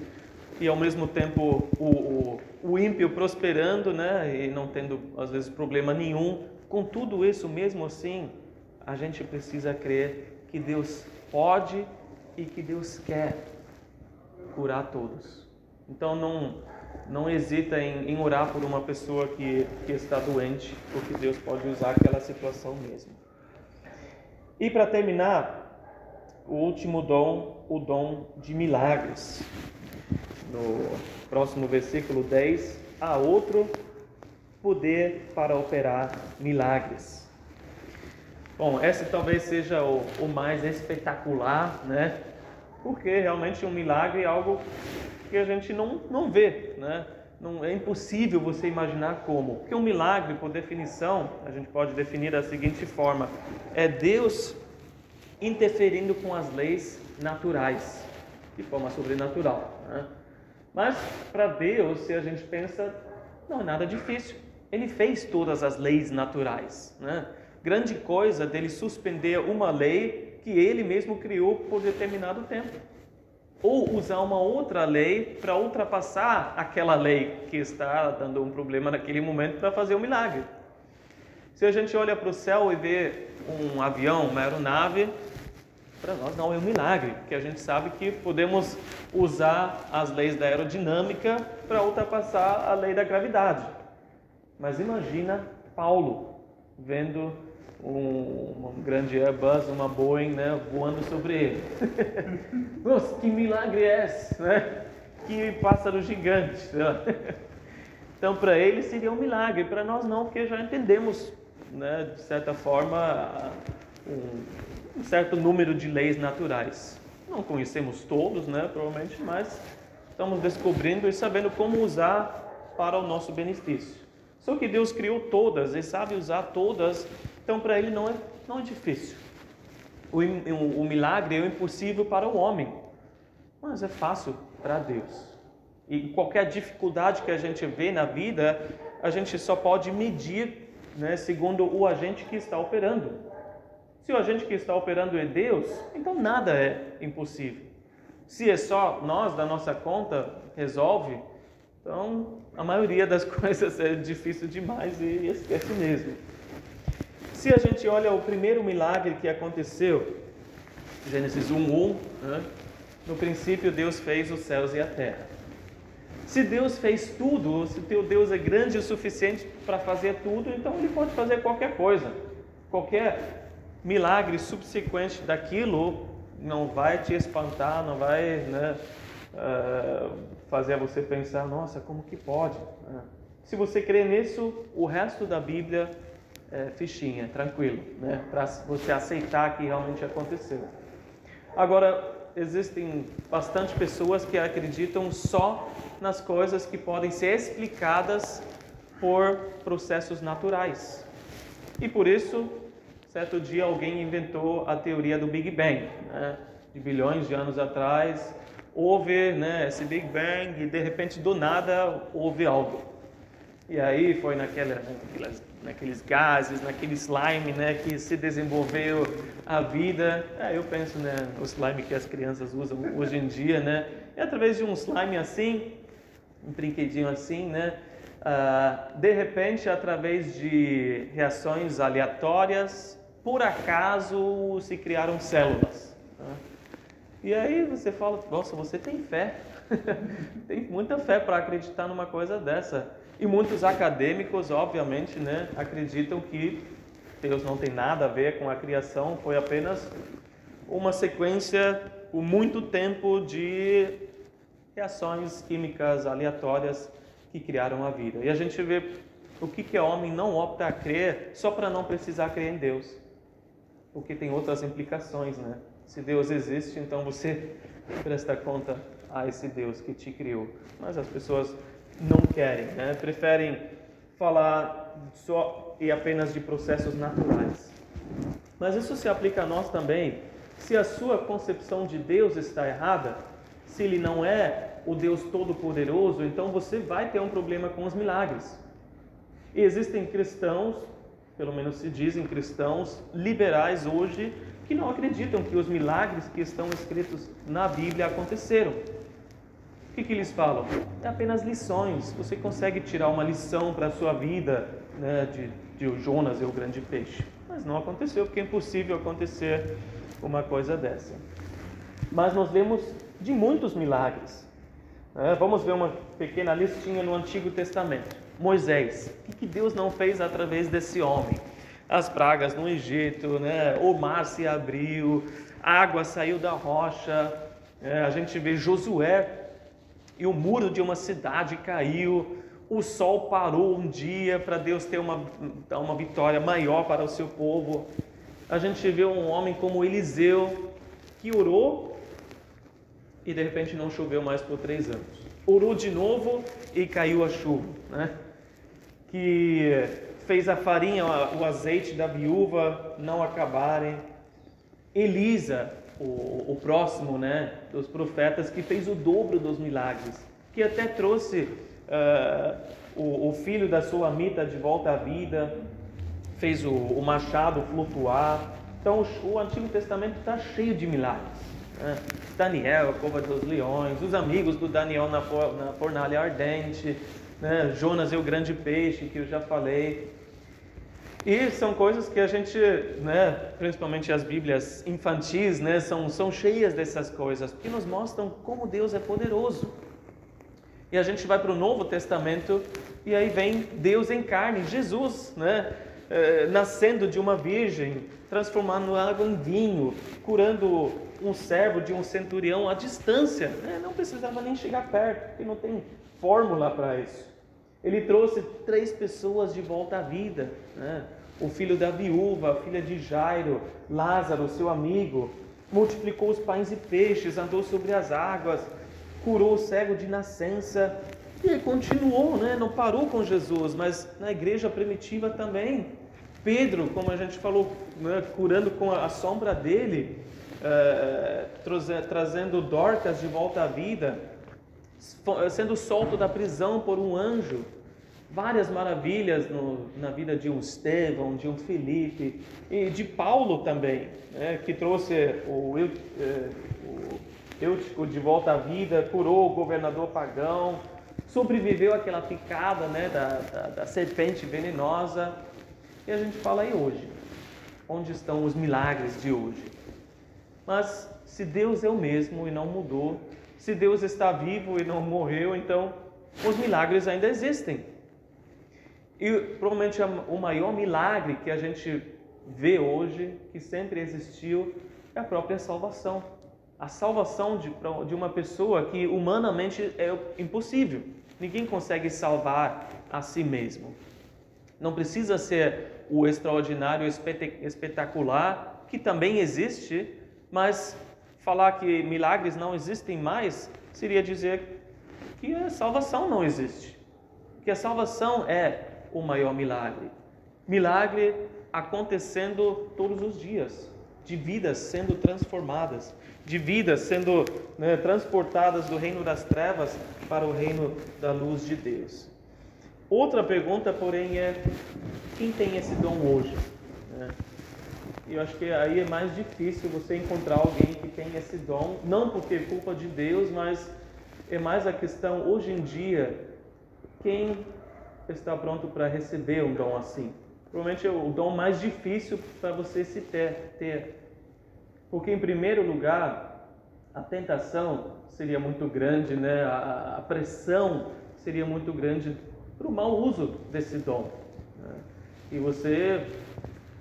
[SPEAKER 1] E ao mesmo tempo o, o, o ímpio prosperando, né? E não tendo às vezes problema nenhum. Com tudo isso, mesmo assim, a gente precisa crer que Deus pode e que Deus quer curar todos. Então não não hesita em, em, orar por uma pessoa que, que está doente, porque Deus pode usar aquela situação mesmo. E para terminar, o último dom, o dom de milagres. No próximo versículo 10, há outro poder para operar milagres. Bom, esse talvez seja o, o mais espetacular, né? Porque realmente um milagre é algo que a gente não, não vê, né? Não, é impossível você imaginar como. Porque um milagre, por definição, a gente pode definir da seguinte forma: é Deus interferindo com as leis naturais, de forma sobrenatural. Né? Mas para Deus, se a gente pensa, não é nada difícil. Ele fez todas as leis naturais. Né? Grande coisa dele suspender uma lei que ele mesmo criou por determinado tempo ou usar uma outra lei para ultrapassar aquela lei que está dando um problema naquele momento para fazer um milagre. Se a gente olha para o céu e vê um avião, uma aeronave, para nós não é um milagre, porque a gente sabe que podemos usar as leis da aerodinâmica para ultrapassar a lei da gravidade. Mas imagina Paulo vendo um, um grande Airbus, uma Boeing, né, voando sobre ele. *laughs* Nossa, que milagre é esse, né? Que pássaro gigante. Né? *laughs* Então, para ele seria um milagre, para nós não, porque já entendemos, né, de certa forma, um, um certo número de leis naturais. Não conhecemos todos, né, provavelmente, mas estamos descobrindo e sabendo como usar para o nosso benefício. Só que Deus criou todas e sabe usar todas então, para ele não é, não é difícil. O, o, o milagre é o impossível para o homem, mas é fácil para Deus. E qualquer dificuldade que a gente vê na vida, a gente só pode medir né, segundo o agente que está operando. Se o agente que está operando é Deus, então nada é impossível. Se é só nós, da nossa conta, resolve, então a maioria das *laughs* coisas é difícil demais e esquece mesmo. Se a gente olha o primeiro milagre que aconteceu, Gênesis 1:1, né? no princípio Deus fez os céus e a terra. Se Deus fez tudo, se teu Deus é grande o suficiente para fazer tudo, então ele pode fazer qualquer coisa. Qualquer milagre subsequente daquilo não vai te espantar, não vai né, uh, fazer você pensar, nossa, como que pode? Uh, se você crê nisso, o resto da Bíblia é, fichinha, tranquilo, né? para você aceitar que realmente aconteceu. Agora, existem bastante pessoas que acreditam só nas coisas que podem ser explicadas por processos naturais. E por isso, certo dia alguém inventou a teoria do Big Bang, né? de bilhões de anos atrás, houve né, esse Big Bang e de repente do nada houve algo. E aí foi naquela, naquelas naqueles gases, naquele slime, né, que se desenvolveu a vida. É, eu penso, né, o slime que as crianças usam hoje em dia, né, é através de um slime assim, um brinquedinho assim, né, ah, de repente, através de reações aleatórias, por acaso se criaram células. Tá? E aí você fala, nossa, você tem fé, *laughs* tem muita fé para acreditar numa coisa dessa. E muitos acadêmicos, obviamente, né, acreditam que Deus não tem nada a ver com a criação, foi apenas uma sequência por muito tempo de reações químicas aleatórias que criaram a vida. E a gente vê o que que o homem não opta a crer só para não precisar crer em Deus. Porque tem outras implicações, né? Se Deus existe, então você presta conta a esse Deus que te criou. Mas as pessoas não querem, né? preferem falar só e apenas de processos naturais. Mas isso se aplica a nós também. Se a sua concepção de Deus está errada, se ele não é o Deus Todo-Poderoso, então você vai ter um problema com os milagres. E existem cristãos, pelo menos se dizem cristãos, liberais hoje, que não acreditam que os milagres que estão escritos na Bíblia aconteceram. O que, que eles falam? É apenas lições. Você consegue tirar uma lição para a sua vida né, de, de Jonas e o grande peixe. Mas não aconteceu, porque é impossível acontecer uma coisa dessa. Mas nós vemos de muitos milagres. É, vamos ver uma pequena listinha no Antigo Testamento. Moisés, o que Deus não fez através desse homem? As pragas no Egito, né? o mar se abriu, água saiu da rocha. É, a gente vê Josué e o muro de uma cidade caiu. O sol parou um dia para Deus ter uma, uma vitória maior para o seu povo. A gente vê um homem como Eliseu que orou e de repente não choveu mais por três anos. Orou de novo e caiu a chuva, né? Que fez a farinha, o azeite da viúva não acabarem. Elisa, o, o próximo, né, dos profetas, que fez o dobro dos milagres, que até trouxe uh, o, o, filho da sua amita de volta à vida, fez o, o machado flutuar. Então o, Antigo Testamento está cheio de milagres. Né? Daniel, a cova dos leões, os amigos do Daniel na fornalha ardente, né? Jonas e o grande peixe, que eu já falei. E são coisas que a gente, né, principalmente as Bíblias infantis, né, são, são cheias dessas coisas, que nos mostram como Deus é poderoso. E a gente vai para o Novo Testamento e aí vem Deus em carne, Jesus, né, eh, nascendo de uma virgem, transformando água em vinho, curando um servo de um centurião à distância, né? não precisava nem chegar perto, porque não tem fórmula para isso. Ele trouxe três pessoas de volta à vida: né? o filho da viúva, a filha de Jairo, Lázaro, seu amigo, multiplicou os pães e peixes, andou sobre as águas, curou o cego de nascença. E ele continuou, né? não parou com Jesus, mas na igreja primitiva também. Pedro, como a gente falou, né? curando com a sombra dele, eh, trazendo Dorcas de volta à vida, sendo solto da prisão por um anjo. Várias maravilhas no, na vida de um Estevão, de um Felipe e de Paulo também, né, que trouxe o, eh, o Eutico de volta à vida, curou o governador pagão, sobreviveu àquela picada né, da, da, da serpente venenosa. E a gente fala aí hoje, onde estão os milagres de hoje? Mas se Deus é o mesmo e não mudou, se Deus está vivo e não morreu, então os milagres ainda existem. E provavelmente o maior milagre que a gente vê hoje, que sempre existiu, é a própria salvação. A salvação de, de uma pessoa que humanamente é impossível. Ninguém consegue salvar a si mesmo. Não precisa ser o extraordinário, espetacular, que também existe, mas falar que milagres não existem mais seria dizer que a salvação não existe. Que a salvação é o maior milagre. Milagre acontecendo todos os dias, de vidas sendo transformadas, de vidas sendo né, transportadas do reino das trevas para o reino da luz de Deus. Outra pergunta, porém, é: quem tem esse dom hoje? Eu acho que aí é mais difícil você encontrar alguém que tem esse dom, não porque é culpa de Deus, mas é mais a questão hoje em dia, quem está pronto para receber um dom assim? Provavelmente é o dom mais difícil para você se ter, ter. Porque em primeiro lugar, a tentação seria muito grande, né? a, a pressão seria muito grande para o mau uso desse dom. Né? E você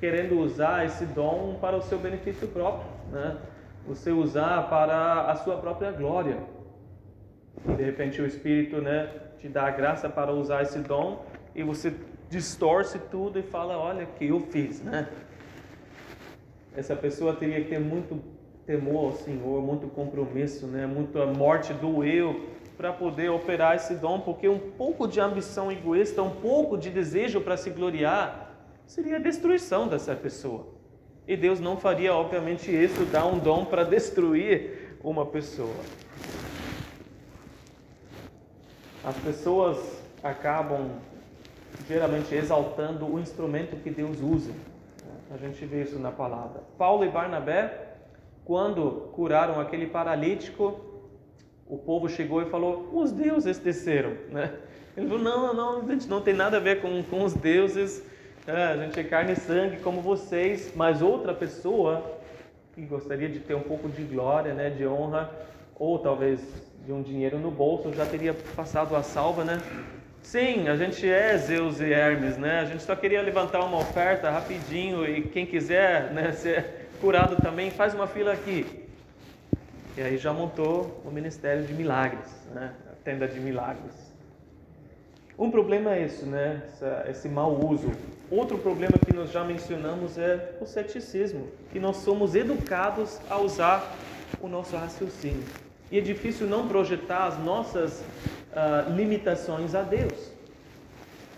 [SPEAKER 1] querendo usar esse dom para o seu benefício próprio, né? Você usar para a sua própria glória. E de repente o Espírito, né, te dá a graça para usar esse dom e você distorce tudo e fala, olha que eu fiz, né? Essa pessoa teria que ter muito temor ao Senhor, muito compromisso, né? Muito a morte do eu para poder operar esse dom, porque um pouco de ambição egoísta, um pouco de desejo para se gloriar, seria a destruição dessa pessoa. E Deus não faria, obviamente, isso, dar um dom para destruir uma pessoa. As pessoas acabam geralmente exaltando o instrumento que Deus usa. A gente vê isso na palavra. Paulo e Barnabé, quando curaram aquele paralítico, o povo chegou e falou: os deuses desceram, né? Ele falou: não, não, a gente não tem nada a ver com, com os deuses, é, a gente é carne e sangue como vocês, mas outra pessoa que gostaria de ter um pouco de glória, né, de honra, ou talvez de um dinheiro no bolso, já teria passado a salva, né? Sim, a gente é Zeus e Hermes, né? A gente só queria levantar uma oferta rapidinho e quem quiser né, *laughs* ser curado também, faz uma fila aqui. E aí já montou o Ministério de Milagres, né? a tenda de milagres. Um problema é isso, né? Esse mau uso. Outro problema que nós já mencionamos é o ceticismo, que nós somos educados a usar o nosso raciocínio. E é difícil não projetar as nossas uh, limitações a Deus.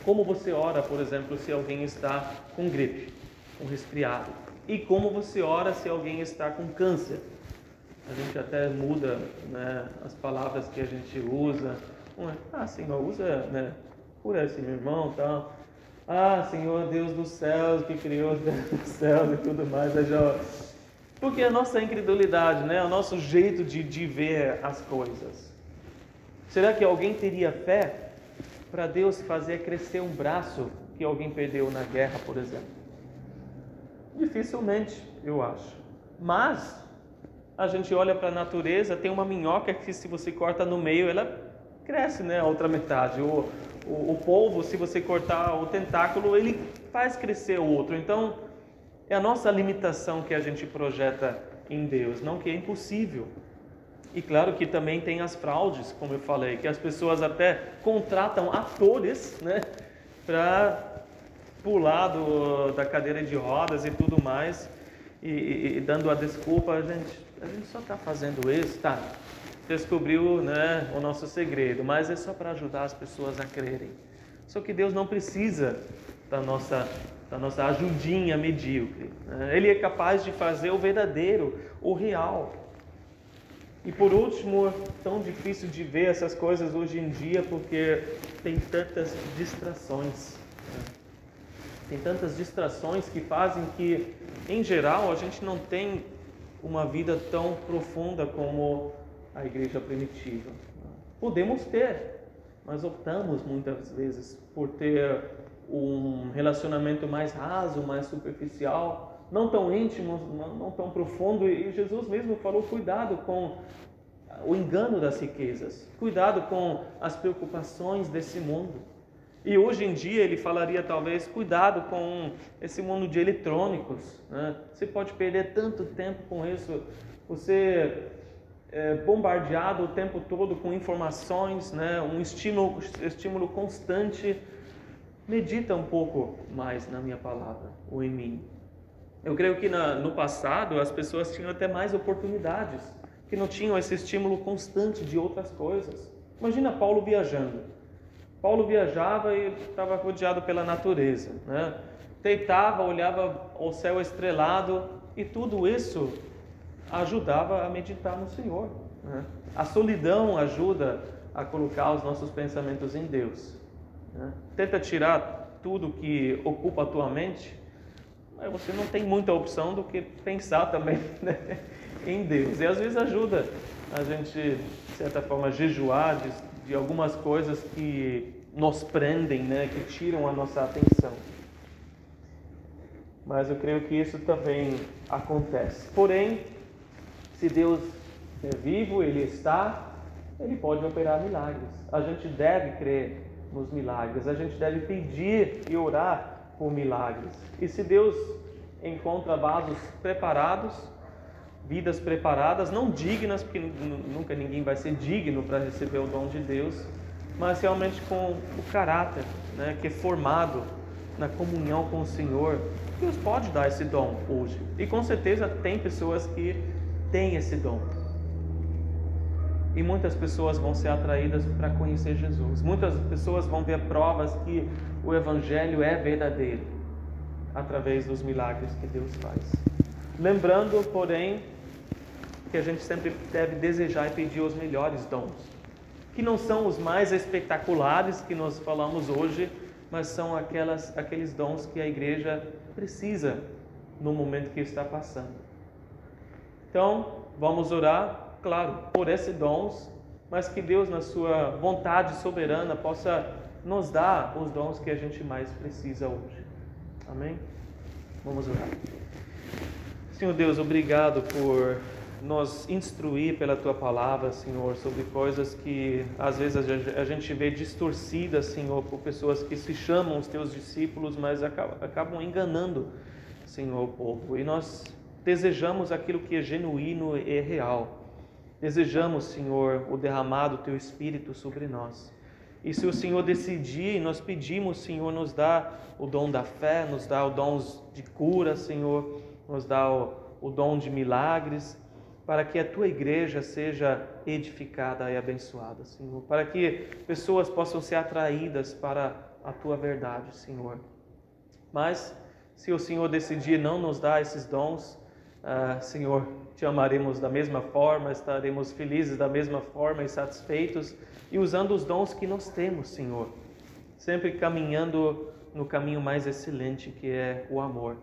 [SPEAKER 1] Como você ora, por exemplo, se alguém está com gripe, com resfriado? E como você ora se alguém está com câncer? A gente até muda né, as palavras que a gente usa. É, ah, Senhor, usa, né, cura esse meu irmão tal. Ah, Senhor Deus dos céus, que criou os *laughs* céus e tudo mais. Já... Porque a nossa incredulidade, né, o nosso jeito de, de ver as coisas. Será que alguém teria fé para Deus fazer crescer um braço que alguém perdeu na guerra, por exemplo? Dificilmente, eu acho. Mas a gente olha para a natureza, tem uma minhoca que se você corta no meio, ela cresce, né, a outra metade. O, o, o polvo, se você cortar o tentáculo, ele faz crescer o outro. Então, é a nossa limitação que a gente projeta em Deus, não que é impossível. E claro que também tem as fraudes, como eu falei, que as pessoas até contratam atores, né, para pular do, da cadeira de rodas e tudo mais, e, e, e dando a desculpa, gente, a gente só está fazendo isso, tá? Descobriu, né, o nosso segredo, mas é só para ajudar as pessoas a crerem. Só que Deus não precisa da nossa da nossa ajudinha medíocre. Né? Ele é capaz de fazer o verdadeiro, o real. E por último, tão difícil de ver essas coisas hoje em dia porque tem tantas distrações. Né? Tem tantas distrações que fazem que, em geral, a gente não tem uma vida tão profunda como a igreja primitiva. Podemos ter, mas optamos muitas vezes por ter um relacionamento mais raso, mais superficial, não tão íntimo, não tão profundo. E Jesus mesmo falou: cuidado com o engano das riquezas, cuidado com as preocupações desse mundo. E hoje em dia ele falaria talvez cuidado com esse mundo de eletrônicos. Né? Você pode perder tanto tempo com isso. Você é bombardeado o tempo todo com informações, né? um estímulo, estímulo constante. Medita um pouco mais na minha palavra ou em mim. Eu creio que na, no passado as pessoas tinham até mais oportunidades, que não tinham esse estímulo constante de outras coisas. Imagina Paulo viajando. Paulo viajava e estava rodeado pela natureza, né? Deitava, olhava ao céu estrelado e tudo isso ajudava a meditar no Senhor. Né? A solidão ajuda a colocar os nossos pensamentos em Deus. Né? Tenta tirar tudo que ocupa a tua mente você não tem muita opção do que pensar também *laughs* né, em Deus. E às vezes ajuda a gente, de certa forma, jejuar de, de algumas coisas que nos prendem, né, que tiram a nossa atenção. Mas eu creio que isso também acontece. Porém, se Deus é vivo, Ele está, Ele pode operar milagres. A gente deve crer nos milagres, a gente deve pedir e orar por milagres. E se Deus encontra vasos preparados, vidas preparadas, não dignas, porque nunca ninguém vai ser digno para receber o dom de Deus, mas realmente com o caráter né, que é formado na comunhão com o Senhor, Deus pode dar esse dom hoje. E com certeza tem pessoas que têm esse dom. E muitas pessoas vão ser atraídas para conhecer Jesus. Muitas pessoas vão ver provas que o Evangelho é verdadeiro. através dos milagres que Deus faz. Lembrando, porém, que a gente sempre deve desejar e pedir os melhores dons, que não são os mais espetaculares que nós falamos hoje, mas são aquelas, aqueles dons que a igreja precisa no momento que está passando. Então, vamos orar, claro, por esses dons, mas que Deus, na sua vontade soberana, possa nos dar os dons que a gente mais precisa hoje. Amém? Vamos orar. Senhor Deus, obrigado por nos instruir pela tua palavra, Senhor, sobre coisas que às vezes a gente vê distorcidas, Senhor, por pessoas que se chamam os teus discípulos, mas acabam enganando, Senhor, o povo. E nós desejamos aquilo que é genuíno e real. Desejamos, Senhor, o derramado teu Espírito sobre nós. E se o Senhor decidir, nós pedimos, Senhor, nos dá o dom da fé, nos dá o dom de cura, Senhor, nos dá o, o dom de milagres, para que a tua igreja seja edificada e abençoada, Senhor, para que pessoas possam ser atraídas para a tua verdade, Senhor. Mas se o Senhor decidir não nos dar esses dons, uh, Senhor, te amaremos da mesma forma, estaremos felizes da mesma forma e satisfeitos e usando os dons que nós temos, Senhor, sempre caminhando no caminho mais excelente que é o amor.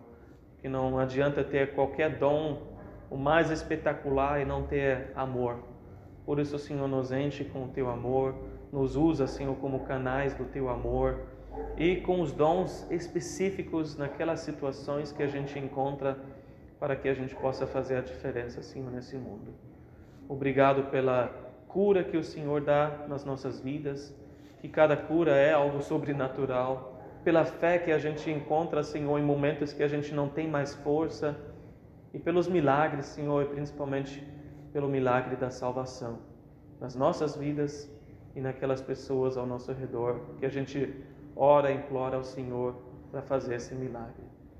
[SPEAKER 1] Que não adianta ter qualquer dom o mais espetacular e não ter amor. Por isso, Senhor, nos enche com o teu amor, nos usa, Senhor, como canais do teu amor e com os dons específicos naquelas situações que a gente encontra para que a gente possa fazer a diferença, Senhor, nesse mundo. Obrigado pela cura que o Senhor dá nas nossas vidas, que cada cura é algo sobrenatural, pela fé que a gente encontra, Senhor, em momentos que a gente não tem mais força, e pelos milagres, Senhor, e principalmente pelo milagre da salvação nas nossas vidas e naquelas pessoas ao nosso redor, que a gente ora e implora ao Senhor para fazer esse milagre.